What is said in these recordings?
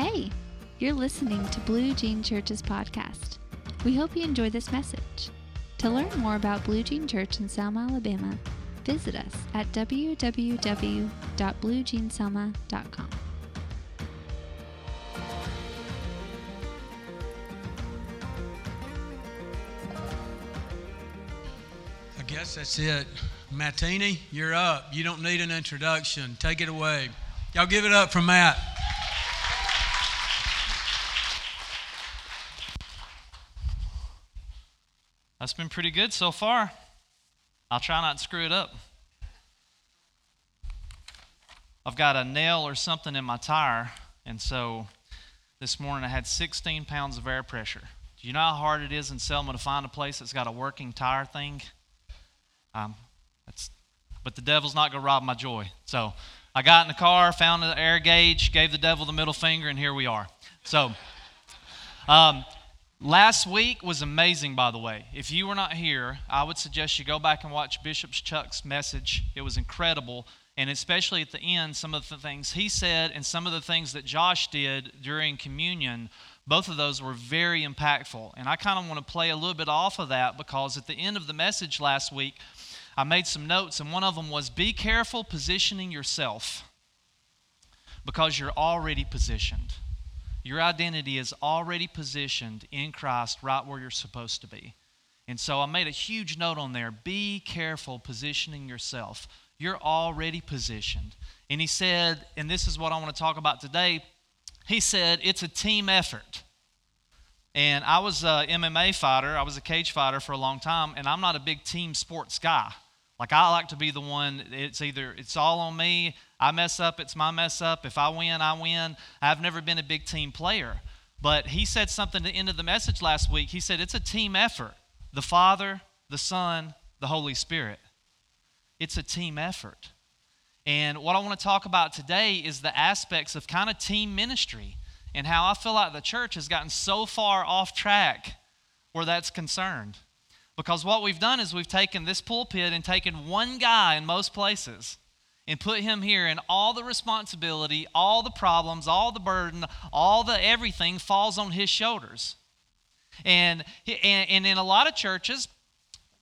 Hey, you're listening to Blue Jean Church's podcast. We hope you enjoy this message. To learn more about Blue Jean Church in Selma, Alabama, visit us at www.bluejeanselma.com. I guess that's it. Mattini, you're up. You don't need an introduction. Take it away. Y'all give it up for Matt. That's been pretty good so far. I'll try not to screw it up. I've got a nail or something in my tire, and so this morning I had 16 pounds of air pressure. Do you know how hard it is in Selma to find a place that's got a working tire thing? Um, but the devil's not going to rob my joy. So I got in the car, found the air gauge, gave the devil the middle finger, and here we are. So um, last week was amazing, by the way. If you were not here, I would suggest you go back and watch Bishop Chuck's message. It was incredible. And especially at the end, some of the things he said and some of the things that Josh did during communion, both of those were very impactful. And I kind of want to play a little bit off of that because at the end of the message last week, I made some notes, and one of them was be careful positioning yourself because you're already positioned. Your identity is already positioned in Christ right where you're supposed to be. And so I made a huge note on there be careful positioning yourself. You're already positioned. And he said, and this is what I want to talk about today, he said, it's a team effort. And I was a MMA fighter, I was a cage fighter for a long time, and I'm not a big team sports guy. Like I like to be the one, it's either it's all on me, I mess up, it's my mess up. If I win, I win. I've never been a big team player. But he said something at the end of the message last week. He said it's a team effort. The Father, the Son, the Holy Spirit. It's a team effort. And what I want to talk about today is the aspects of kind of team ministry and how I feel like the church has gotten so far off track where that's concerned. Because what we've done is we've taken this pulpit and taken one guy in most places and put him here, and all the responsibility, all the problems, all the burden, all the everything falls on his shoulders. And, and, and in a lot of churches,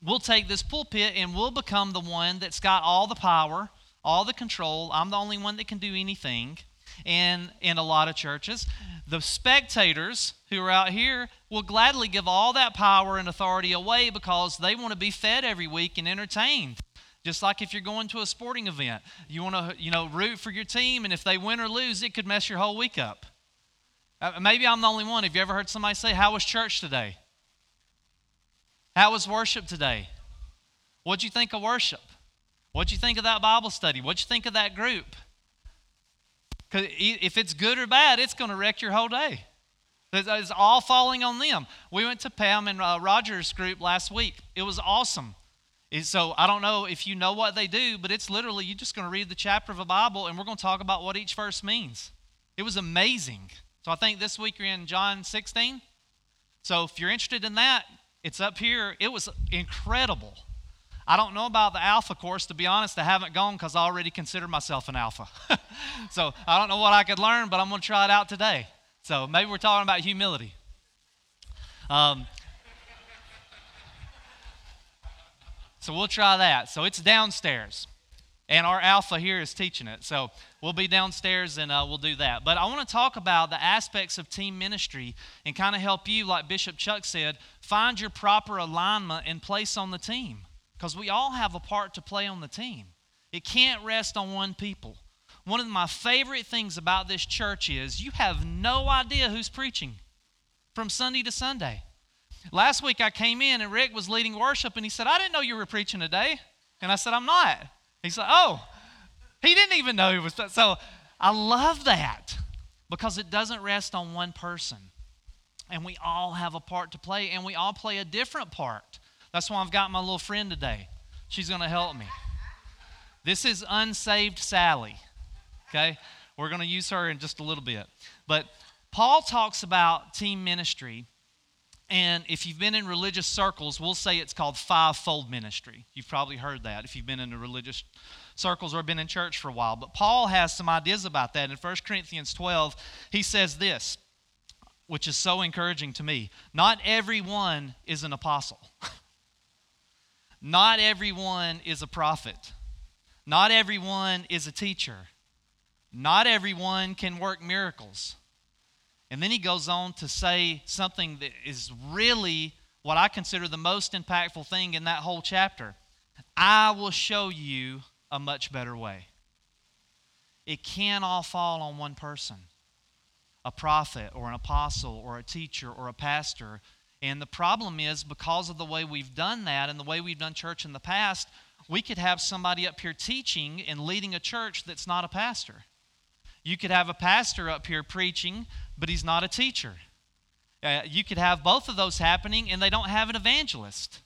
we'll take this pulpit and we'll become the one that's got all the power, all the control. I'm the only one that can do anything. And in a lot of churches, the spectators who are out here will gladly give all that power and authority away because they want to be fed every week and entertained. Just like if you're going to a sporting event, you want to, you know, root for your team, and if they win or lose, it could mess your whole week up. Uh, maybe I'm the only one. Have you ever heard somebody say, How was church today? How was worship today? What'd you think of worship? What'd you think of that Bible study? What'd you think of that group? Because if it's good or bad, it's going to wreck your whole day. It's all falling on them. We went to Pam and uh, Roger's group last week. It was awesome. So I don't know if you know what they do, but it's literally you're just going to read the chapter of a Bible and we're going to talk about what each verse means. It was amazing. So I think this week you're in John 16. So if you're interested in that, it's up here. It was incredible. I don't know about the Alpha course, to be honest. I haven't gone because I already consider myself an Alpha. so I don't know what I could learn, but I'm going to try it out today. So maybe we're talking about humility. Um, so we'll try that. So it's downstairs. And our alpha here is teaching it. So we'll be downstairs and uh, we'll do that. But I want to talk about the aspects of team ministry and kind of help you, like Bishop Chuck said, find your proper alignment and place on the team. Because we all have a part to play on the team. It can't rest on one people. One of my favorite things about this church is you have no idea who's preaching from Sunday to Sunday. Last week I came in and Rick was leading worship and he said, I didn't know you were preaching today. And I said, I'm not. He said, Oh, he didn't even know he was. So I love that because it doesn't rest on one person. And we all have a part to play, and we all play a different part. That's why I've got my little friend today. She's going to help me. This is unsaved Sally. Okay? We're going to use her in just a little bit. But Paul talks about team ministry And if you've been in religious circles, we'll say it's called fivefold ministry. You've probably heard that if you've been in the religious circles or been in church for a while. But Paul has some ideas about that. In 1 Corinthians 12, he says this, which is so encouraging to me Not everyone is an apostle, not everyone is a prophet, not everyone is a teacher, not everyone can work miracles. And then he goes on to say something that is really what I consider the most impactful thing in that whole chapter. I will show you a much better way. It can't all fall on one person a prophet or an apostle or a teacher or a pastor. And the problem is, because of the way we've done that and the way we've done church in the past, we could have somebody up here teaching and leading a church that's not a pastor. You could have a pastor up here preaching, but he's not a teacher. Uh, you could have both of those happening, and they don't have an evangelist.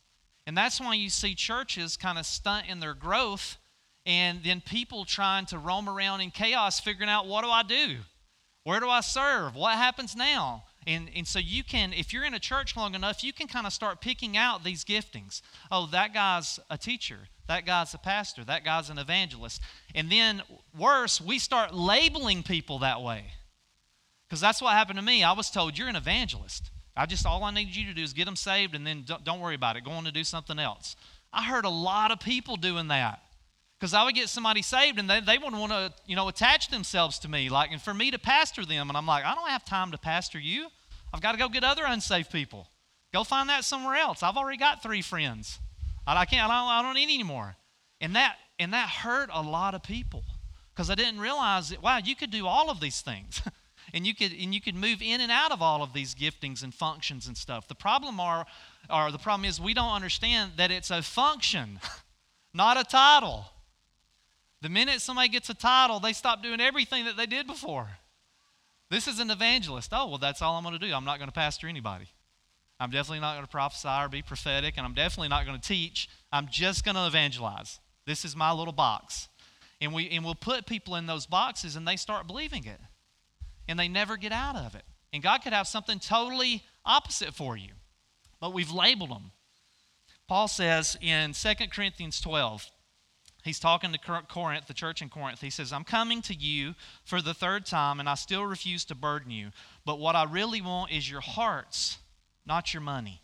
And that's why you see churches kind of stunt in their growth, and then people trying to roam around in chaos, figuring out what do I do? Where do I serve? What happens now? And, and so you can, if you're in a church long enough, you can kind of start picking out these giftings. Oh, that guy's a teacher. That guy's a pastor. That guy's an evangelist. And then, worse, we start labeling people that way. Because that's what happened to me. I was told, you're an evangelist. I just, all I need you to do is get them saved and then don't, don't worry about it. Go on to do something else. I heard a lot of people doing that. Because I would get somebody saved and they, they would want to, you know, attach themselves to me, like, and for me to pastor them. And I'm like, I don't have time to pastor you. I've got to go get other unsaved people. Go find that somewhere else. I've already got three friends. I, can't, I don't, I don't need any more. And that, and that hurt a lot of people because I didn't realize that, wow, you could do all of these things. and you could and you could move in and out of all of these giftings and functions and stuff. The problem are, or the problem is we don't understand that it's a function, not a title. The minute somebody gets a title, they stop doing everything that they did before. This is an evangelist. Oh, well, that's all I'm going to do. I'm not going to pastor anybody. I'm definitely not going to prophesy or be prophetic, and I'm definitely not going to teach. I'm just going to evangelize. This is my little box. And, we, and we'll put people in those boxes, and they start believing it. And they never get out of it. And God could have something totally opposite for you. But we've labeled them. Paul says in 2 Corinthians 12, he's talking to Corinth, the church in Corinth. He says, I'm coming to you for the third time, and I still refuse to burden you. But what I really want is your hearts, not your money.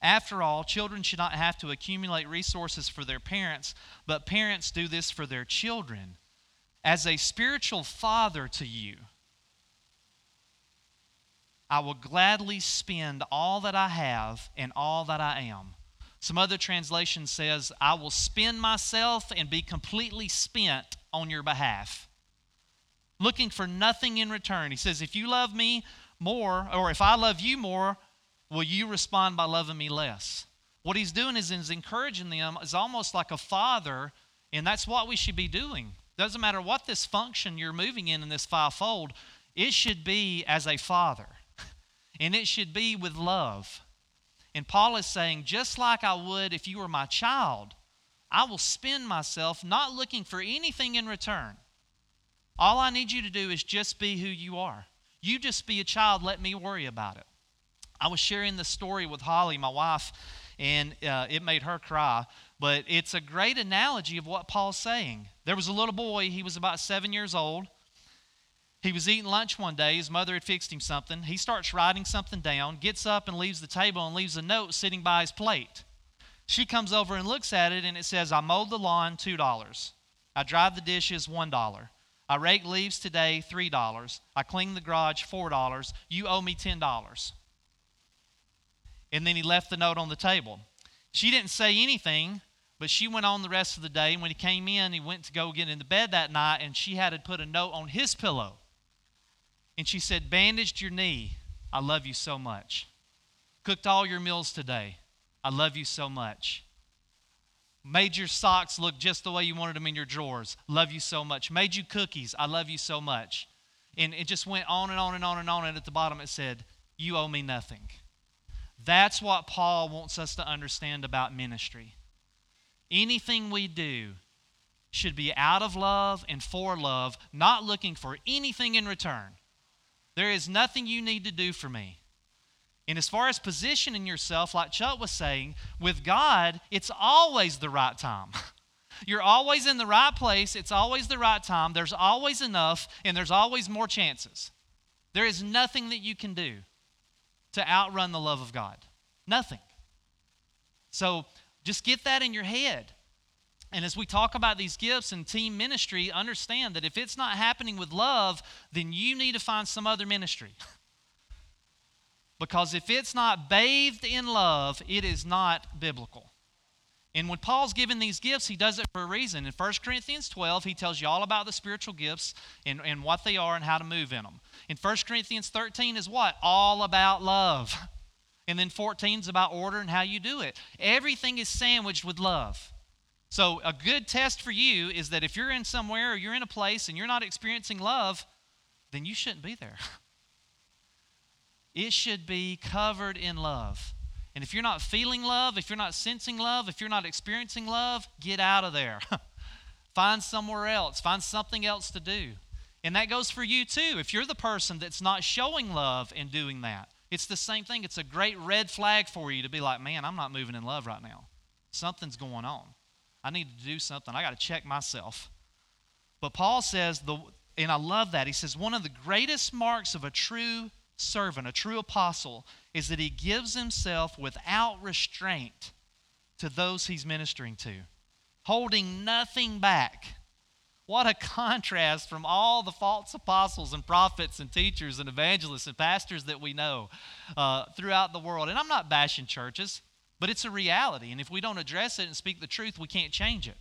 After all, children should not have to accumulate resources for their parents, but parents do this for their children. As a spiritual father to you, I will gladly spend all that I have and all that I am some other translation says, I will spend myself and be completely spent on your behalf, looking for nothing in return. He says, If you love me more, or if I love you more, will you respond by loving me less? What he's doing is he's encouraging them is almost like a father, and that's what we should be doing. Doesn't matter what this function you're moving in in this fivefold, it should be as a father, and it should be with love. And Paul is saying, just like I would if you were my child, I will spend myself not looking for anything in return. All I need you to do is just be who you are. You just be a child, let me worry about it. I was sharing this story with Holly, my wife, and uh, it made her cry. But it's a great analogy of what Paul's saying. There was a little boy, he was about seven years old. He was eating lunch one day. His mother had fixed him something. He starts writing something down, gets up and leaves the table and leaves a note sitting by his plate. She comes over and looks at it, and it says, I mowed the lawn, $2. I dried the dishes, $1. I raked leaves today, $3. I cleaned the garage, $4. You owe me $10. And then he left the note on the table. She didn't say anything, but she went on the rest of the day. And when he came in, he went to go get into bed that night, and she had to put a note on his pillow. And she said, Bandaged your knee. I love you so much. Cooked all your meals today. I love you so much. Made your socks look just the way you wanted them in your drawers. Love you so much. Made you cookies. I love you so much. And it just went on and on and on and on. And at the bottom it said, You owe me nothing. That's what Paul wants us to understand about ministry. Anything we do should be out of love and for love, not looking for anything in return. There is nothing you need to do for me. And as far as positioning yourself, like Chuck was saying, with God, it's always the right time. You're always in the right place. It's always the right time. There's always enough, and there's always more chances. There is nothing that you can do to outrun the love of God. Nothing. So just get that in your head. And as we talk about these gifts and team ministry, understand that if it's not happening with love, then you need to find some other ministry. Because if it's not bathed in love, it is not biblical. And when Paul's giving these gifts, he does it for a reason. In 1 Corinthians 12, he tells you all about the spiritual gifts and, and what they are and how to move in them. In 1 Corinthians 13 is what? All about love. And then 14 is about order and how you do it. Everything is sandwiched with love. So, a good test for you is that if you're in somewhere or you're in a place and you're not experiencing love, then you shouldn't be there. It should be covered in love. And if you're not feeling love, if you're not sensing love, if you're not experiencing love, get out of there. Find somewhere else. Find something else to do. And that goes for you too. If you're the person that's not showing love and doing that, it's the same thing. It's a great red flag for you to be like, man, I'm not moving in love right now. Something's going on. I need to do something. I got to check myself. But Paul says, the, and I love that. He says, one of the greatest marks of a true servant, a true apostle, is that he gives himself without restraint to those he's ministering to, holding nothing back. What a contrast from all the false apostles and prophets and teachers and evangelists and pastors that we know uh, throughout the world. And I'm not bashing churches, but it's a reality. And if we don't address it and speak the truth, we can't change it.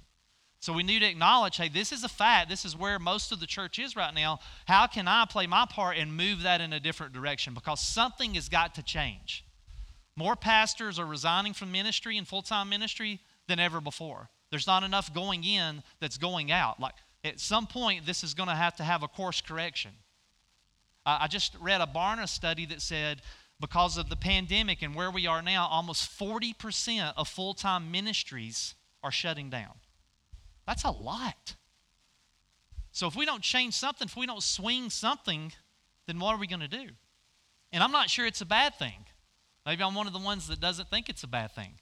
So we need to acknowledge hey, this is a fact. This is where most of the church is right now. How can I play my part and move that in a different direction? Because something has got to change. More pastors are resigning from ministry and full time ministry than ever before. There's not enough going in that's going out. Like at some point, this is going to have to have a course correction. I just read a Barna study that said because of the pandemic and where we are now, almost 40% of full time ministries are shutting down. That's a lot. So if we don't change something, if we don't swing something, then what are we going to do? And I'm not sure it's a bad thing. Maybe I'm one of the ones that doesn't think it's a bad thing.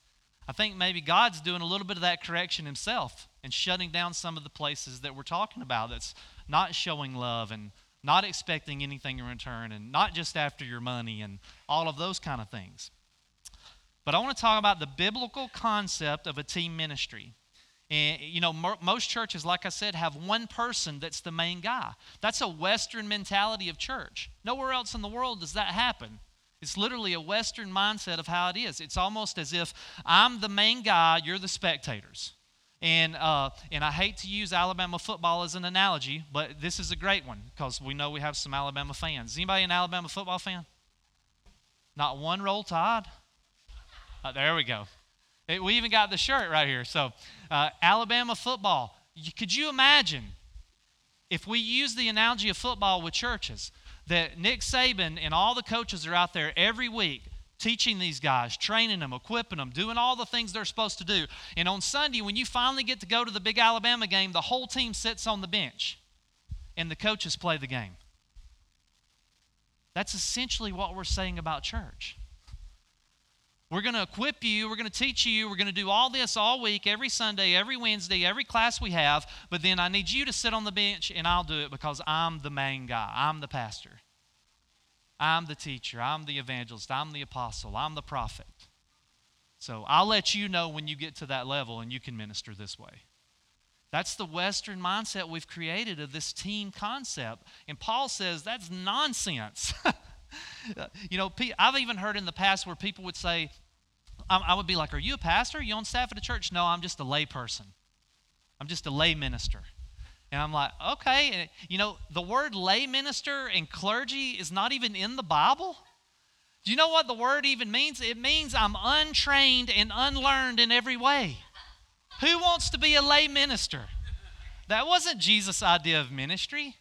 I think maybe God's doing a little bit of that correction himself and shutting down some of the places that we're talking about that's not showing love and not expecting anything in return and not just after your money and all of those kind of things. But I want to talk about the biblical concept of a team ministry. And, you know, most churches, like I said, have one person that's the main guy. That's a Western mentality of church. Nowhere else in the world does that happen. It's literally a Western mindset of how it is. It's almost as if I'm the main guy, you're the spectators. And, uh, and I hate to use Alabama football as an analogy, but this is a great one because we know we have some Alabama fans. Is anybody an Alabama football fan? Not one roll tide? Uh, there we go. It, we even got the shirt right here. So, uh, Alabama football. Could you imagine if we use the analogy of football with churches that Nick Saban and all the coaches are out there every week teaching these guys, training them, equipping them, doing all the things they're supposed to do. And on Sunday, when you finally get to go to the big Alabama game, the whole team sits on the bench and the coaches play the game. That's essentially what we're saying about church. We're going to equip you. We're going to teach you. We're going to do all this all week, every Sunday, every Wednesday, every class we have. But then I need you to sit on the bench and I'll do it because I'm the main guy. I'm the pastor. I'm the teacher. I'm the evangelist. I'm the apostle. I'm the prophet. So I'll let you know when you get to that level and you can minister this way. That's the Western mindset we've created of this team concept. And Paul says that's nonsense. you know, I've even heard in the past where people would say, I would be like, Are you a pastor? Are you on staff at a church? No, I'm just a lay person. I'm just a lay minister. And I'm like, okay. And, you know, the word lay minister and clergy is not even in the Bible. Do you know what the word even means? It means I'm untrained and unlearned in every way. Who wants to be a lay minister? That wasn't Jesus' idea of ministry.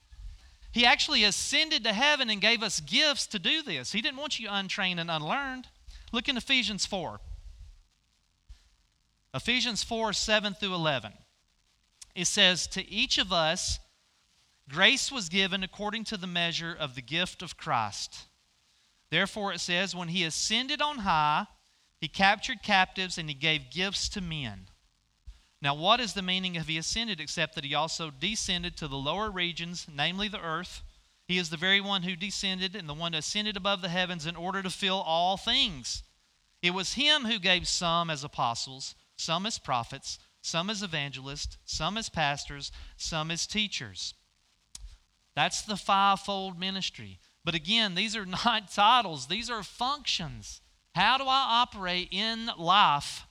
He actually ascended to heaven and gave us gifts to do this. He didn't want you untrained and unlearned. Look in Ephesians 4. Ephesians 4 7 through 11. It says, To each of us, grace was given according to the measure of the gift of Christ. Therefore, it says, when he ascended on high, he captured captives and he gave gifts to men. Now, what is the meaning of he ascended except that he also descended to the lower regions, namely the earth? He is the very one who descended and the one who ascended above the heavens in order to fill all things. It was him who gave some as apostles, some as prophets, some as evangelists, some as pastors, some as teachers. That's the fivefold ministry. But again, these are not titles, these are functions. How do I operate in life?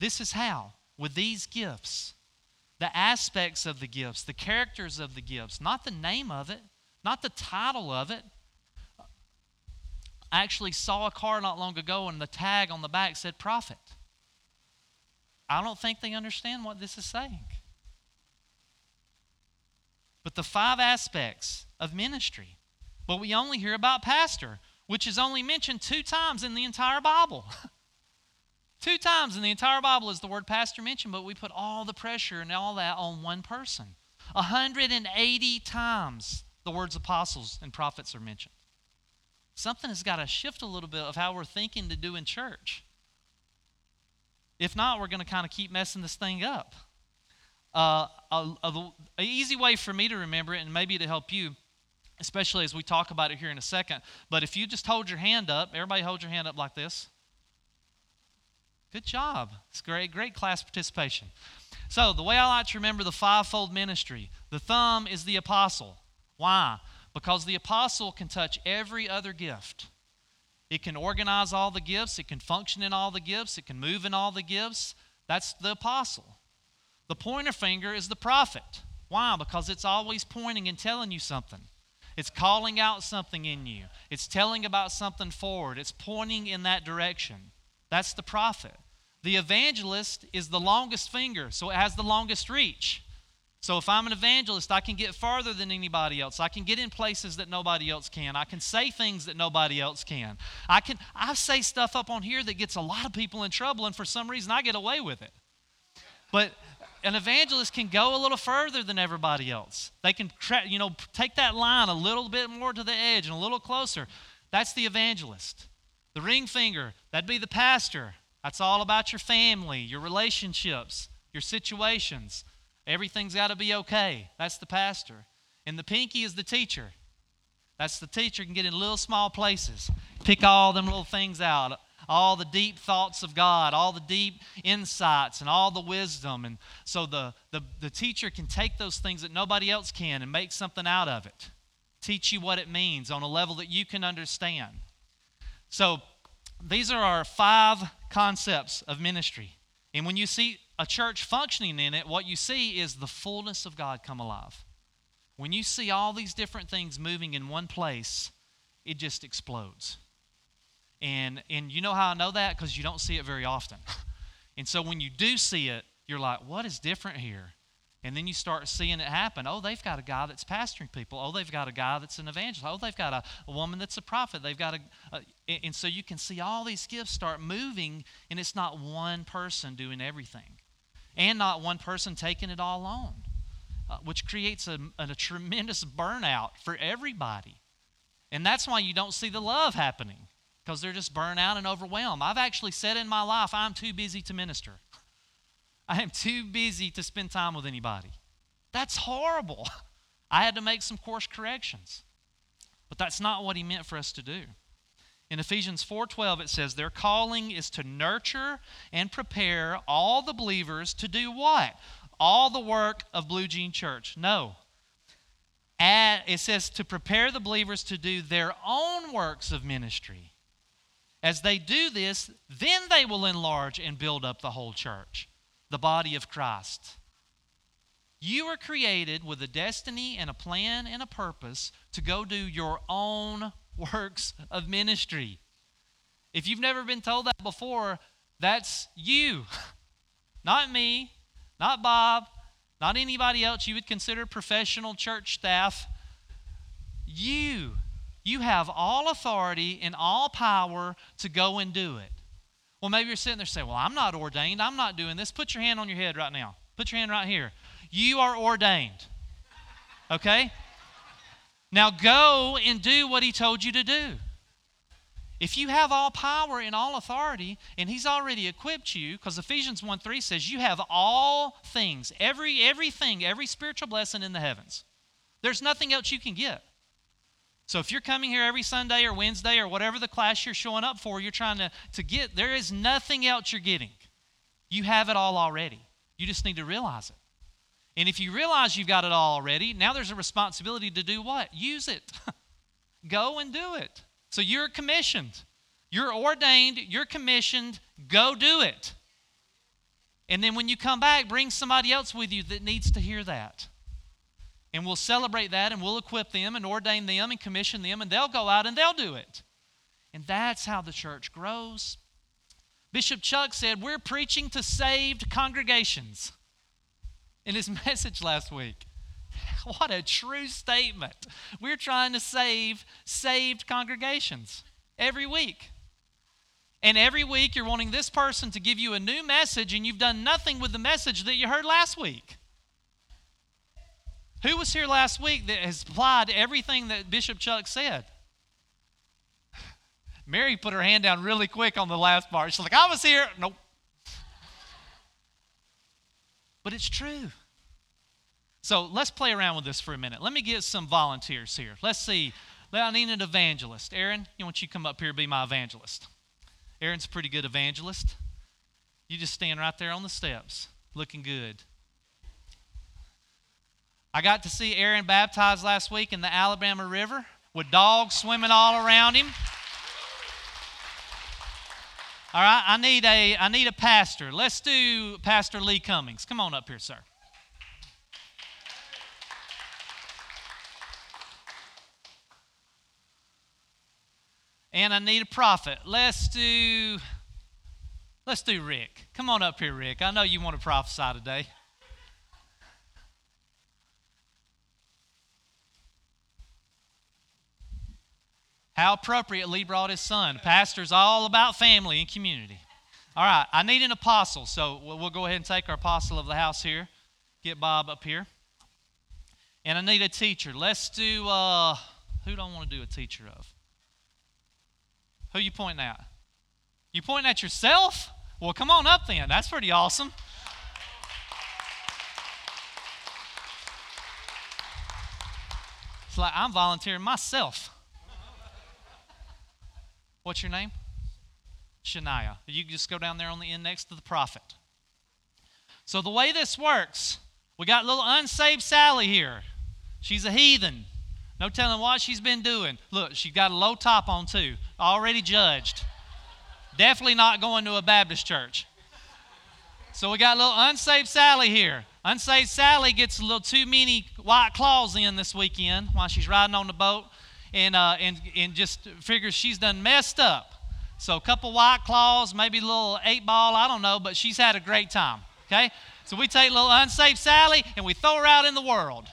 This is how with these gifts. The aspects of the gifts, the characters of the gifts, not the name of it, not the title of it. I actually saw a car not long ago and the tag on the back said prophet. I don't think they understand what this is saying. But the five aspects of ministry. But we only hear about pastor, which is only mentioned two times in the entire Bible. two times in the entire Bible is the word pastor mentioned, but we put all the pressure and all that on one person. 180 times the words apostles and prophets are mentioned. Something has got to shift a little bit of how we're thinking to do in church. If not, we're going to kind of keep messing this thing up. Uh, a, easy way for me to remember it, and maybe to help you, especially as we talk about it here in a second. But if you just hold your hand up, everybody hold your hand up like this. Good job. It's great, great class participation. So, the way I like to remember the fivefold ministry, the thumb is the apostle. Why? Because the apostle can touch every other gift. It can organize all the gifts, it can function in all the gifts, it can move in all the gifts. That's the apostle. The pointer finger is the prophet. Why? Because it's always pointing and telling you something. It's calling out something in you. It's telling about something forward. It's pointing in that direction. That's the prophet. The evangelist is the longest finger, so it has the longest reach. So if I'm an evangelist, I can get farther than anybody else. I can get in places that nobody else can. I can say things that nobody else can. I can I say stuff up on here that gets a lot of people in trouble and for some reason I get away with it. But an evangelist can go a little further than everybody else. They can you know take that line a little bit more to the edge and a little closer. That's the evangelist. The ring finger, that'd be the pastor. That's all about your family, your relationships, your situations. Everything's got to be okay. That's the pastor. And the pinky is the teacher. That's the teacher can get in little small places, pick all them little things out, all the deep thoughts of God, all the deep insights, and all the wisdom. And so the, the, the teacher can take those things that nobody else can and make something out of it, teach you what it means on a level that you can understand. So these are our five concepts of ministry. And when you see a church functioning in it, what you see is the fullness of God come alive. When you see all these different things moving in one place, it just explodes. And, and you know how I know that? Because you don't see it very often. and so when you do see it, you're like, what is different here? And then you start seeing it happen. Oh, they've got a guy that's pastoring people. Oh, they've got a guy that's an evangelist. Oh, they've got a, a woman that's a prophet. They've got a, a, and so you can see all these gifts start moving, and it's not one person doing everything, and not one person taking it all on, uh, which creates a, a tremendous burnout for everybody. And that's why you don't see the love happening, because they're just burnt out and overwhelmed. I've actually said in my life, I'm too busy to minister. I am too busy to spend time with anybody. That's horrible. I had to make some course corrections. But that's not what he meant for us to do. In Ephesians 4:12 it says their calling is to nurture and prepare all the believers to do what? All the work of Blue Jean Church. No. it says to prepare the believers to do their own works of ministry. As they do this, then they will enlarge and build up the whole church the body of Christ. You were created with a destiny and a plan and a purpose to go do your own works of ministry. If you've never been told that before, that's you. Not me, not Bob, not anybody else you would consider professional church staff. You. You have all authority and all power to go and do it. Well, maybe you're sitting there saying, Well, I'm not ordained. I'm not doing this. Put your hand on your head right now. Put your hand right here. You are ordained. Okay? Now go and do what he told you to do. If you have all power and all authority, and He's already equipped you, because Ephesians 1 3 says you have all things, every everything, every spiritual blessing in the heavens. There's nothing else you can get. So if you're coming here every Sunday or Wednesday or whatever the class you're showing up for, you're trying to, to get, there is nothing else you're getting. You have it all already. You just need to realize it. And if you realize you've got it all already, now there's a responsibility to do what? Use it. Go and do it. So you're commissioned. You're ordained, you're commissioned, go do it. And then when you come back, bring somebody else with you that needs to hear that. And we'll celebrate that and we'll equip them and ordain them and commission them, and they'll go out and they'll do it. And that's how the church grows. Bishop Chuck said, We're preaching to saved congregations in his message last week. What a true statement. We're trying to save saved congregations every week. And every week you're wanting this person to give you a new message, and you've done nothing with the message that you heard last week. Who was here last week that has applied everything that Bishop Chuck said? Mary put her hand down really quick on the last part. She's like, I was here. Nope. But it's true. So let's play around with this for a minute. Let me get some volunteers here. Let's see. I need an evangelist. Aaron, you want you come up here be my evangelist. Aaron's a pretty good evangelist. You just stand right there on the steps, looking good. I got to see Aaron baptized last week in the Alabama River with dogs swimming all around him. All right, I need a I need a pastor. Let's do Pastor Lee Cummings. Come on up here, sir. And I need a prophet. Let's do let's do Rick. Come on up here, Rick. I know you want to prophesy today. How appropriate Lee brought his son. Pastor's all about family and community. All right, I need an apostle, so we'll go ahead and take our apostle of the house here. Get Bob up here. And I need a teacher. Let's do, uh, who do I want to do a teacher of? Who you pointing at? You pointing at yourself? Well, come on up then. That's pretty awesome. It's like I'm volunteering myself. What's your name? Shania. You can just go down there on the end next to the prophet. So, the way this works, we got little unsaved Sally here. She's a heathen. No telling what she's been doing. Look, she's got a low top on too. Already judged. Definitely not going to a Baptist church. So we got little unsaved Sally here. Unsaved Sally gets a little too many white claws in this weekend while she's riding on the boat and, uh, and, and just figures she's done messed up. So a couple white claws, maybe a little eight ball, I don't know, but she's had a great time. Okay? So we take little unsafe Sally and we throw her out in the world.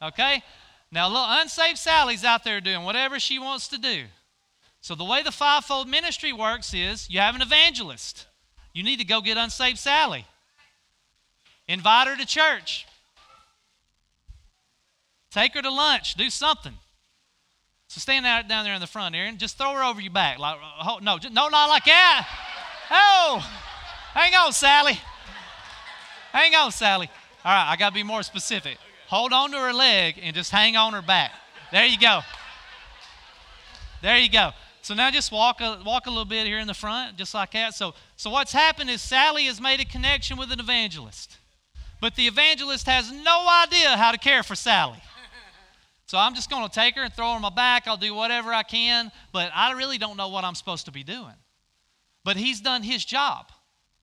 Okay? Now, little unsafe Sally's out there doing whatever she wants to do. So the way the fivefold ministry works is you have an evangelist. You need to go get unsaved Sally. Invite her to church. Take her to lunch. Do something. So stand out down there in the front, Aaron. Just throw her over your back. Like, oh, no, just, no, not like that. Oh, hang on, Sally. Hang on, Sally. All right, I got to be more specific. Hold on to her leg and just hang on her back. There you go. There you go. So now just walk a, walk a little bit here in the front, just like that. So, so what's happened is Sally has made a connection with an evangelist. But the evangelist has no idea how to care for Sally. So I'm just going to take her and throw her on my back. I'll do whatever I can, but I really don't know what I'm supposed to be doing. But he's done his job.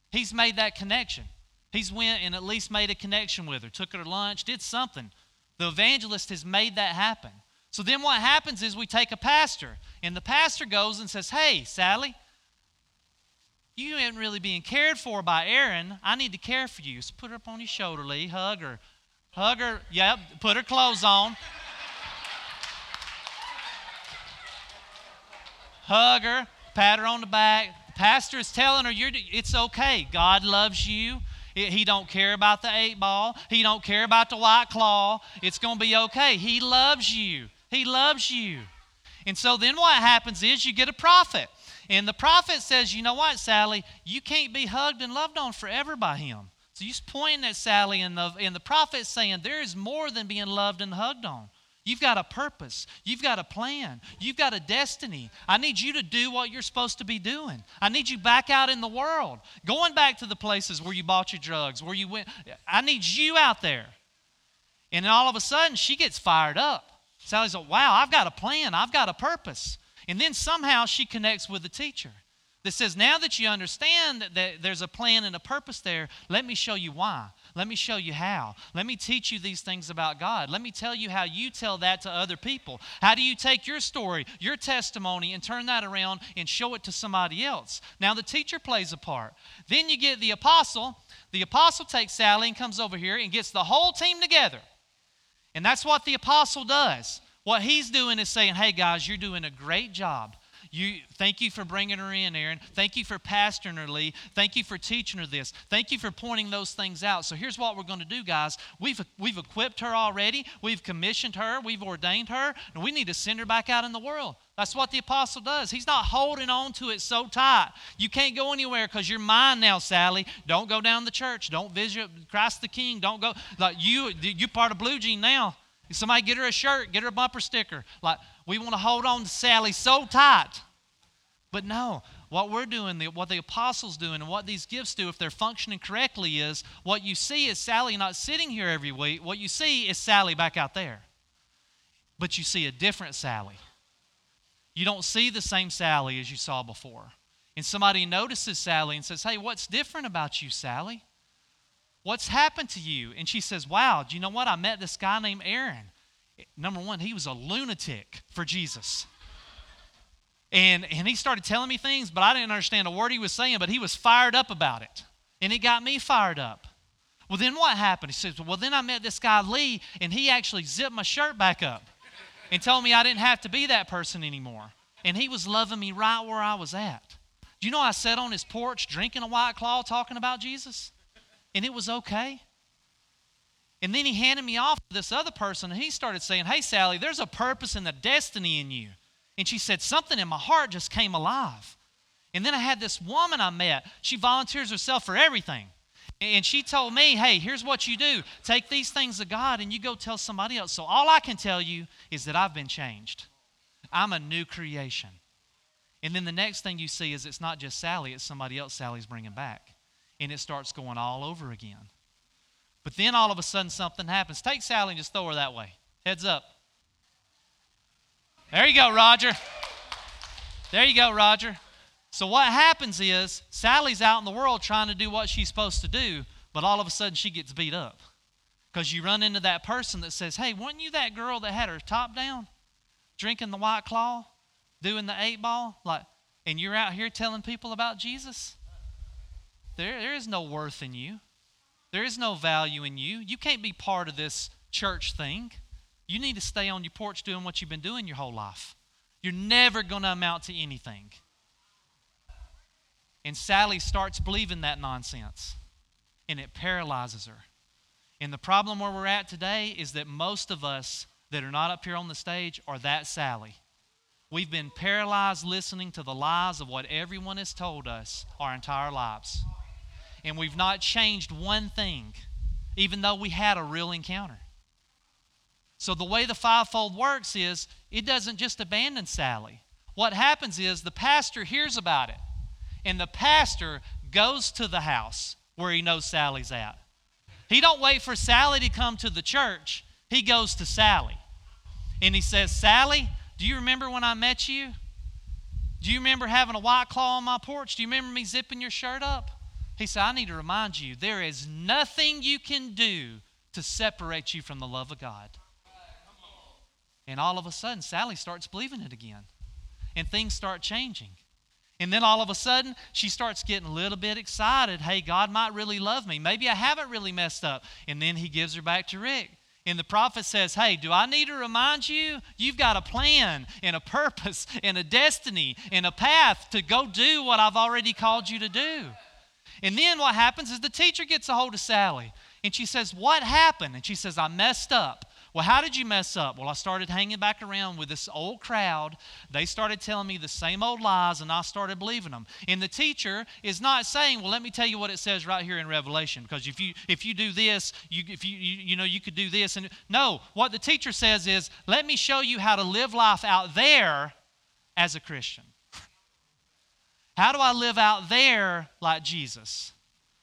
He's made that connection. He's went and at least made a connection with her, took her to lunch, did something. The evangelist has made that happen. So then what happens is we take a pastor, and the pastor goes and says, Hey, Sally, you ain't really being cared for by Aaron. I need to care for you. So put her up on your shoulder, Lee. Hug her. Hug her. Yep. Put her clothes on. Hug her, pat her on the back. The pastor is telling her, You're, it's okay. God loves you. He don't care about the eight ball. He don't care about the white claw. It's going to be okay. He loves you. He loves you. And so then what happens is you get a prophet. And the prophet says, You know what, Sally? You can't be hugged and loved on forever by him. So he's pointing at Sally, and the, and the prophet's saying, There is more than being loved and hugged on. You've got a purpose. You've got a plan. You've got a destiny. I need you to do what you're supposed to be doing. I need you back out in the world, going back to the places where you bought your drugs, where you went. I need you out there. And then all of a sudden, she gets fired up. Sally's like, wow, I've got a plan. I've got a purpose. And then somehow she connects with the teacher that says, now that you understand that there's a plan and a purpose there, let me show you why. Let me show you how. Let me teach you these things about God. Let me tell you how you tell that to other people. How do you take your story, your testimony, and turn that around and show it to somebody else? Now, the teacher plays a part. Then you get the apostle. The apostle takes Sally and comes over here and gets the whole team together. And that's what the apostle does. What he's doing is saying, hey, guys, you're doing a great job. You, thank you for bringing her in, Aaron. Thank you for pastoring her, Lee. Thank you for teaching her this. Thank you for pointing those things out. So here's what we're going to do, guys. We've, we've equipped her already. We've commissioned her. We've ordained her. And we need to send her back out in the world. That's what the apostle does. He's not holding on to it so tight. You can't go anywhere because you're mine now, Sally. Don't go down the church. Don't visit Christ the King. Don't go. Like you, you part of Blue Jean now. Somebody get her a shirt, get her a bumper sticker. Like we want to hold on to Sally so tight. But no, what we're doing, what the apostles doing, and what these gifts do, if they're functioning correctly, is what you see is Sally not sitting here every week. What you see is Sally back out there. But you see a different Sally. You don't see the same Sally as you saw before. And somebody notices Sally and says, Hey, what's different about you, Sally? What's happened to you? And she says, Wow, do you know what? I met this guy named Aaron. Number one, he was a lunatic for Jesus. And, and he started telling me things, but I didn't understand a word he was saying, but he was fired up about it. And it got me fired up. Well, then what happened? He says, Well, then I met this guy, Lee, and he actually zipped my shirt back up and told me I didn't have to be that person anymore. And he was loving me right where I was at. Do you know I sat on his porch drinking a white claw talking about Jesus? And it was okay. And then he handed me off to this other person, and he started saying, Hey, Sally, there's a purpose and a destiny in you. And she said, Something in my heart just came alive. And then I had this woman I met. She volunteers herself for everything. And she told me, hey, here's what you do take these things to God and you go tell somebody else. So all I can tell you is that I've been changed. I'm a new creation. And then the next thing you see is it's not just Sally, it's somebody else Sally's bringing back. And it starts going all over again. But then all of a sudden something happens. Take Sally and just throw her that way. Heads up. There you go, Roger. There you go, Roger. So what happens is Sally's out in the world trying to do what she's supposed to do, but all of a sudden she gets beat up. Because you run into that person that says, Hey, weren't you that girl that had her top down? Drinking the white claw? Doing the eight ball? Like, and you're out here telling people about Jesus? There, there is no worth in you. There is no value in you. You can't be part of this church thing. You need to stay on your porch doing what you've been doing your whole life. You're never going to amount to anything. And Sally starts believing that nonsense, and it paralyzes her. And the problem where we're at today is that most of us that are not up here on the stage are that Sally. We've been paralyzed listening to the lies of what everyone has told us our entire lives. And we've not changed one thing, even though we had a real encounter. So, the way the fivefold works is it doesn't just abandon Sally. What happens is the pastor hears about it and the pastor goes to the house where he knows Sally's at. He don't wait for Sally to come to the church. He goes to Sally. And he says, "Sally, do you remember when I met you? Do you remember having a white claw on my porch? Do you remember me zipping your shirt up?" He said, "I need to remind you, there is nothing you can do to separate you from the love of God." And all of a sudden, Sally starts believing it again. And things start changing. And then all of a sudden, she starts getting a little bit excited. Hey, God might really love me. Maybe I haven't really messed up. And then he gives her back to Rick. And the prophet says, Hey, do I need to remind you? You've got a plan and a purpose and a destiny and a path to go do what I've already called you to do. And then what happens is the teacher gets a hold of Sally and she says, What happened? And she says, I messed up. Well, how did you mess up? Well, I started hanging back around with this old crowd. They started telling me the same old lies, and I started believing them. And the teacher is not saying, "Well, let me tell you what it says right here in Revelation, because if you if you do this, you if you you, you know you could do this." And no, what the teacher says is, "Let me show you how to live life out there as a Christian." How do I live out there like Jesus?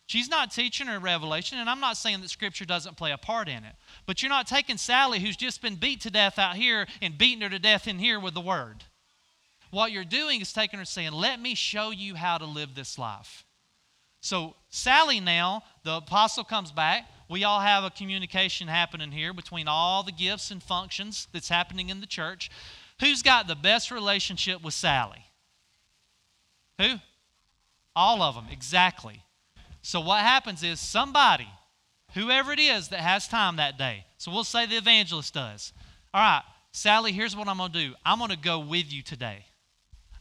She's not teaching her revelation, and I'm not saying that Scripture doesn't play a part in it. But you're not taking Sally, who's just been beat to death out here, and beating her to death in here with the Word. What you're doing is taking her saying, Let me show you how to live this life. So, Sally now, the apostle comes back. We all have a communication happening here between all the gifts and functions that's happening in the church. Who's got the best relationship with Sally? Who? All of them, exactly. So what happens is somebody, whoever it is that has time that day, so we'll say the evangelist does. All right, Sally, here's what I'm going to do I'm going to go with you today.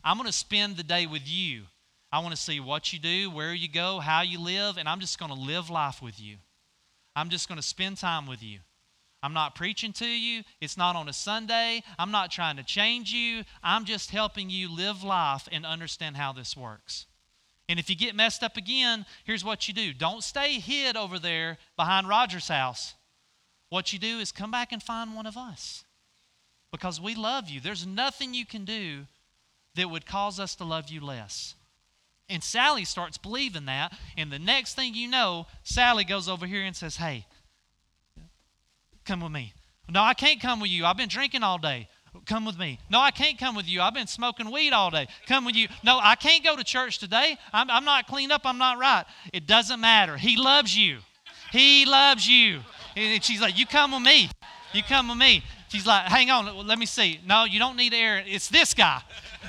I'm going to spend the day with you. I want to see what you do, where you go, how you live, and I'm just going to live life with you. I'm just going to spend time with you. I'm not preaching to you. It's not on a Sunday. I'm not trying to change you. I'm just helping you live life and understand how this works. And if you get messed up again, here's what you do don't stay hid over there behind Roger's house. What you do is come back and find one of us because we love you. There's nothing you can do that would cause us to love you less. And Sally starts believing that. And the next thing you know, Sally goes over here and says, Hey, Come with me. No, I can't come with you. I've been drinking all day. Come with me. No, I can't come with you. I've been smoking weed all day. Come with you. No, I can't go to church today. I'm, I'm not cleaned up. I'm not right. It doesn't matter. He loves you. He loves you. And she's like, You come with me. You come with me. She's like, Hang on. Let me see. No, you don't need air. It's this guy.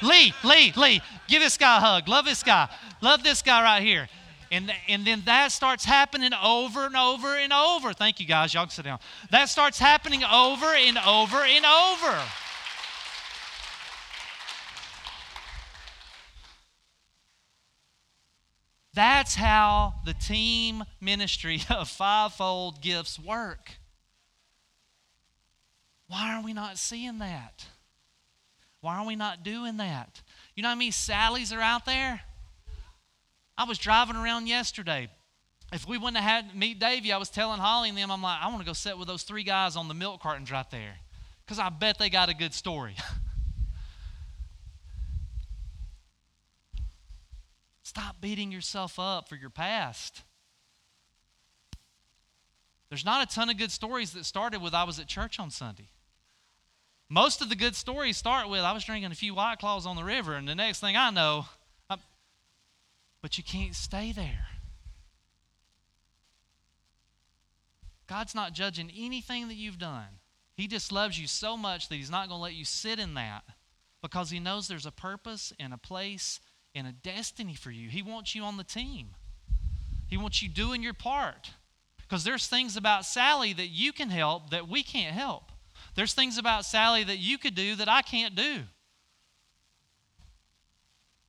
Lee, Lee, Lee. Give this guy a hug. Love this guy. Love this guy right here. And, and then that starts happening over and over and over. Thank you, guys. Y'all can sit down. That starts happening over and over and over. That's how the team ministry of fivefold gifts work. Why are we not seeing that? Why are we not doing that? You know how many Sallys are out there? I was driving around yesterday. If we wouldn't have had meet Davey, I was telling Holly and them, I'm like, I want to go sit with those three guys on the milk cartons right there. Because I bet they got a good story. Stop beating yourself up for your past. There's not a ton of good stories that started with I was at church on Sunday. Most of the good stories start with I was drinking a few White Claws on the river, and the next thing I know, but you can't stay there. God's not judging anything that you've done. He just loves you so much that He's not going to let you sit in that because He knows there's a purpose and a place and a destiny for you. He wants you on the team, He wants you doing your part. Because there's things about Sally that you can help that we can't help. There's things about Sally that you could do that I can't do.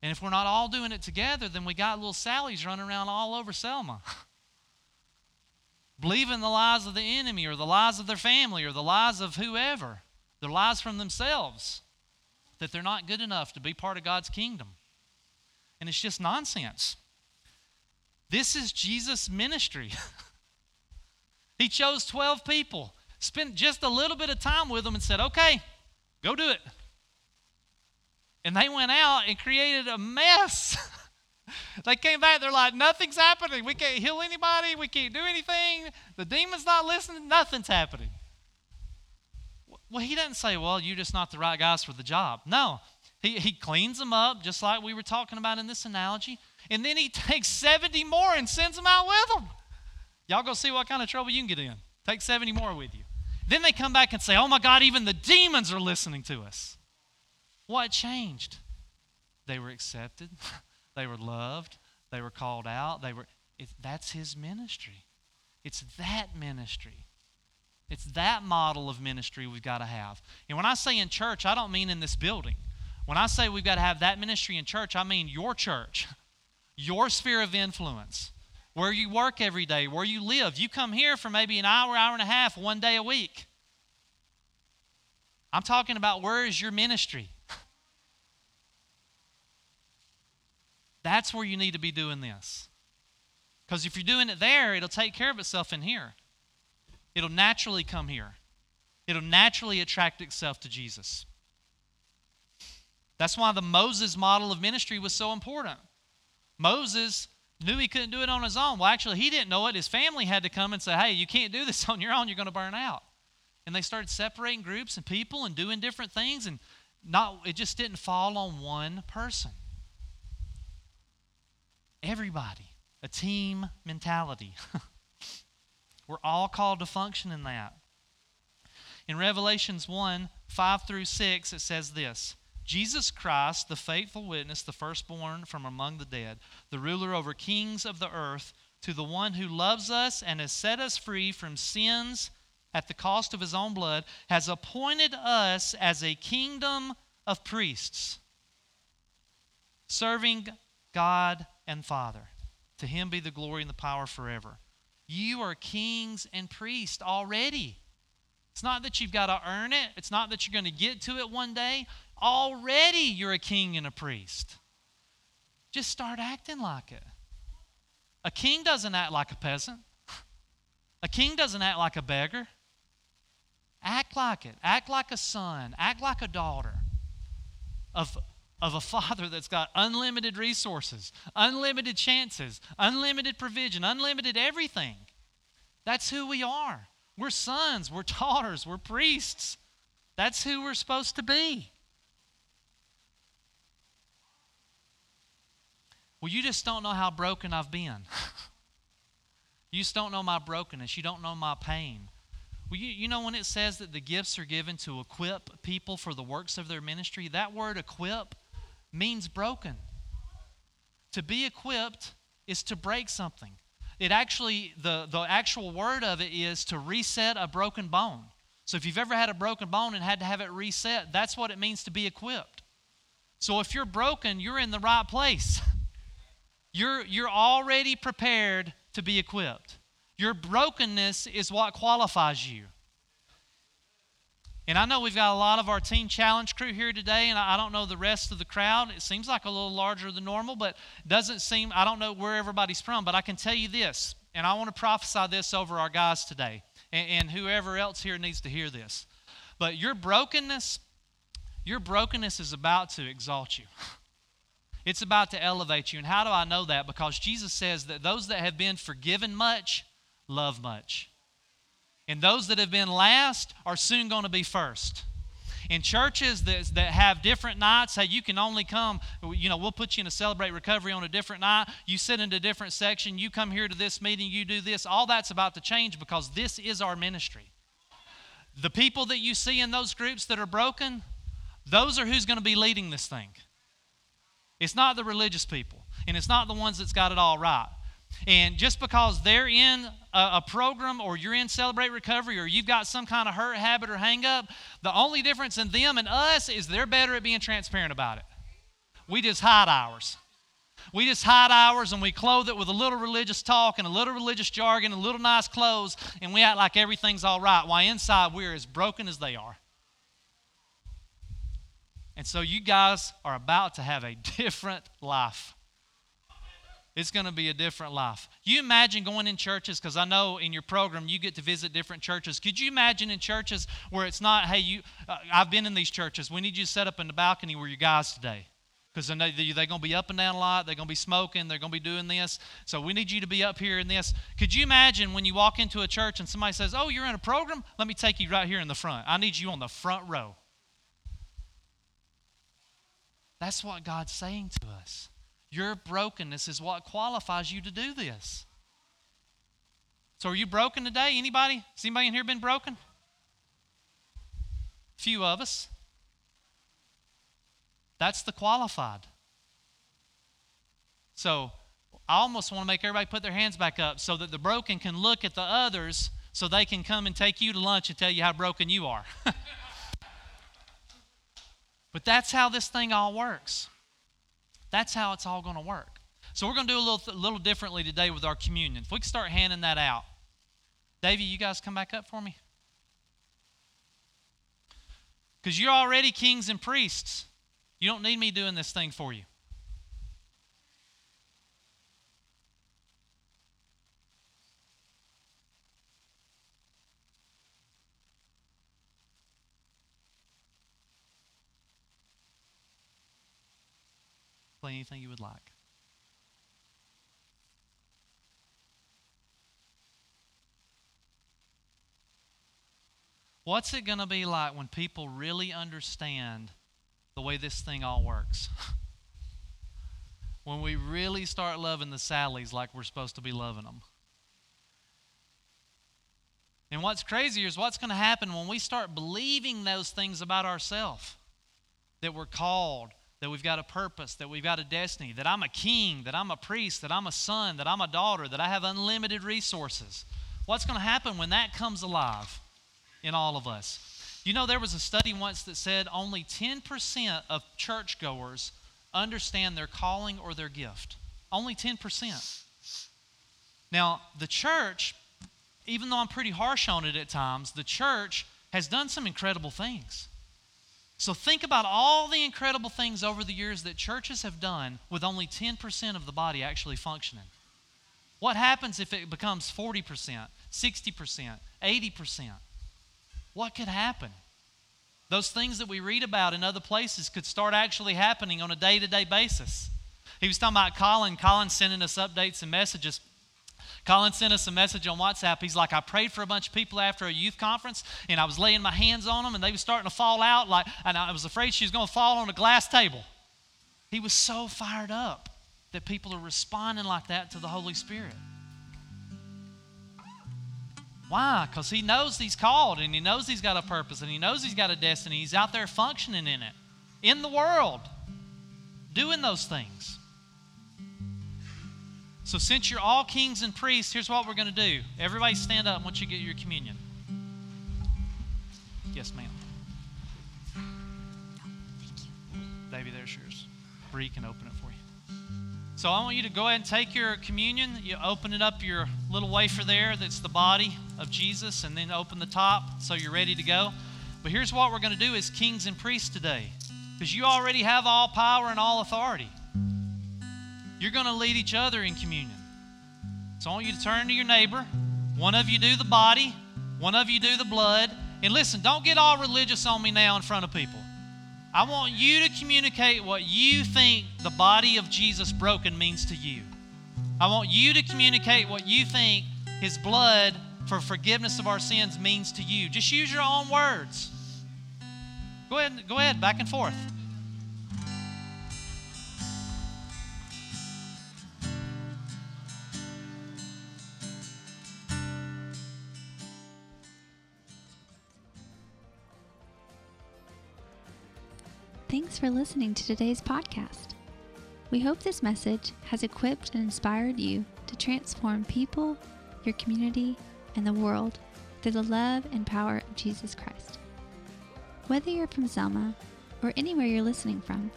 And if we're not all doing it together, then we got little Sallys running around all over Selma. Believing the lies of the enemy or the lies of their family or the lies of whoever, the lies from themselves, that they're not good enough to be part of God's kingdom. And it's just nonsense. This is Jesus' ministry. he chose 12 people, spent just a little bit of time with them, and said, okay, go do it. And they went out and created a mess. they came back, they're like, nothing's happening. We can't heal anybody. We can't do anything. The demon's not listening. Nothing's happening. Well, he doesn't say, well, you're just not the right guys for the job. No. He, he cleans them up, just like we were talking about in this analogy. And then he takes 70 more and sends them out with them. Y'all go see what kind of trouble you can get in. Take 70 more with you. Then they come back and say, oh my God, even the demons are listening to us. What changed? They were accepted, they were loved, they were called out. They were, it, that's his ministry. It's that ministry. It's that model of ministry we've got to have. And when I say in church, I don't mean in this building. When I say we've got to have that ministry in church, I mean your church, your sphere of influence, where you work every day, where you live. You come here for maybe an hour, hour and a half, one day a week. I'm talking about where is your ministry? That's where you need to be doing this. Because if you're doing it there, it'll take care of itself in here. It'll naturally come here. It'll naturally attract itself to Jesus. That's why the Moses model of ministry was so important. Moses knew he couldn't do it on his own. Well, actually, he didn't know it. His family had to come and say, hey, you can't do this on your own. You're going to burn out. And they started separating groups and people and doing different things, and not, it just didn't fall on one person. Everybody, a team mentality. We're all called to function in that. In Revelations 1 5 through 6, it says this Jesus Christ, the faithful witness, the firstborn from among the dead, the ruler over kings of the earth, to the one who loves us and has set us free from sins at the cost of his own blood, has appointed us as a kingdom of priests, serving God and Father. To him be the glory and the power forever. You are kings and priests already. It's not that you've got to earn it, it's not that you're going to get to it one day. Already you're a king and a priest. Just start acting like it. A king doesn't act like a peasant, a king doesn't act like a beggar. Act like it. Act like a son. Act like a daughter of, of a father that's got unlimited resources, unlimited chances, unlimited provision, unlimited everything. That's who we are. We're sons, we're daughters, we're priests. That's who we're supposed to be. Well, you just don't know how broken I've been. you just don't know my brokenness. You don't know my pain. Well, you, you know when it says that the gifts are given to equip people for the works of their ministry, that word equip means broken. To be equipped is to break something. It actually, the, the actual word of it is to reset a broken bone. So if you've ever had a broken bone and had to have it reset, that's what it means to be equipped. So if you're broken, you're in the right place. You're, you're already prepared to be equipped. Your brokenness is what qualifies you. And I know we've got a lot of our Teen Challenge crew here today, and I don't know the rest of the crowd. It seems like a little larger than normal, but doesn't seem, I don't know where everybody's from, but I can tell you this, and I want to prophesy this over our guys today, and, and whoever else here needs to hear this. But your brokenness, your brokenness is about to exalt you. It's about to elevate you. And how do I know that? Because Jesus says that those that have been forgiven much love much. And those that have been last are soon going to be first. In churches that, that have different nights, hey, you can only come, you know, we'll put you in a celebrate recovery on a different night. You sit in a different section. You come here to this meeting, you do this. All that's about to change because this is our ministry. The people that you see in those groups that are broken, those are who's going to be leading this thing. It's not the religious people, and it's not the ones that's got it all right. And just because they're in a, a, program or you're in Celebrate Recovery or you've got some kind of hurt habit or hang up, the only difference in them and us is they're better at being transparent about it. We just hide ours. We just hide ours and we clothe it with a little religious talk and a little religious jargon and little nice clothes and we act like everything's all right while inside we're as broken as they are. And so you guys are about to have a different life. It's going to be a different life. You imagine going in churches, because I know in your program you get to visit different churches. Could you imagine in churches where it's not, hey, you, uh, I've been in these churches. We need you to set up in the balcony where you guys today. Because they're going to be up and down a lot. They're going to be smoking. They're going to be doing this. So we need you to be up here in this. Could you imagine when you walk into a church and somebody says, Oh, you're in a program? Let me take you right here in the front. I need you on the front row. That's what God's saying to us. Your brokenness is what qualifies you to do this. So are you broken today? Anybody? Has anybody in here been broken? Few of us. That's the qualified. So I almost want to make everybody put their hands back up so that the broken can look at the others so they can come and take you to lunch and tell you how broken you are. But that's how this thing all works. That's how it's all going to work. So we're going to do a little, a little differently today with our communion. If we can start handing that out. Davey, you guys come back up for me. Because you're already kings and priests. You don't need me doing this thing for you. Play anything you would like. What's it going to be like when people really understand the way this thing all works? when we really start loving the Sallys like we're supposed to be loving them. And what's crazier is what's going to happen when we start believing those things about ourselves that we're called, that we've got a purpose, that we've got a destiny, that I'm a king, that I'm a priest, that I'm a son, that I'm a daughter, that I have unlimited resources. What's going to happen when that comes alive in all of us? You know, there was a study once that said only 10% of churchgoers understand their calling or their gift. Only 10%. Now, the church, even though I'm pretty harsh on it at times, the church has done some incredible things. So think about all the incredible things over the years that churches have done with only 10% of the body actually functioning. What happens if it becomes 40%, 60%, 80%? What could happen? Those things that we read about in other places could start actually happening on a day to day basis. He was talking about Colin. Colin sending us updates and messages Colin sent us a message on WhatsApp. He's like, I prayed for a bunch of people after a youth conference, and I was laying my hands on them, and they were starting to fall out, like, and I was afraid she was going to fall on a glass table. He was so fired up that people are responding like that to the Holy Spirit. Why? Because he knows he's called and he knows he's got a purpose and he knows he's got a destiny. He's out there functioning in it, in the world, doing those things. So, since you're all kings and priests, here's what we're going to do. Everybody stand up once you get your communion. Yes, ma'am. Thank you. Davey, there's yours. Bree can open it for you. So, I want you to go ahead and take your communion. You open it up your little wafer there that's the body of Jesus, and then open the top so you're ready to go. But here's what we're going to do as kings and priests today because you already have all power and all authority. You're going to lead each other in communion. So I want you to turn to your neighbor. One of you do the body, one of you do the blood. And listen, don't get all religious on me now in front of people. I want you to communicate what you think the body of Jesus broken means to you. I want you to communicate what you think his blood for forgiveness of our sins means to you. Just use your own words. Go ahead, go ahead, back and forth. Thanks for listening to today's podcast. We hope this message has equipped and inspired you to transform people, your community, and the world through the love and power of Jesus Christ. Whether you're from Selma or anywhere you're listening from,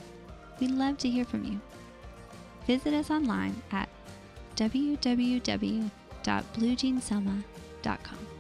we'd love to hear from you. Visit us online at www.bluejeanselma.com.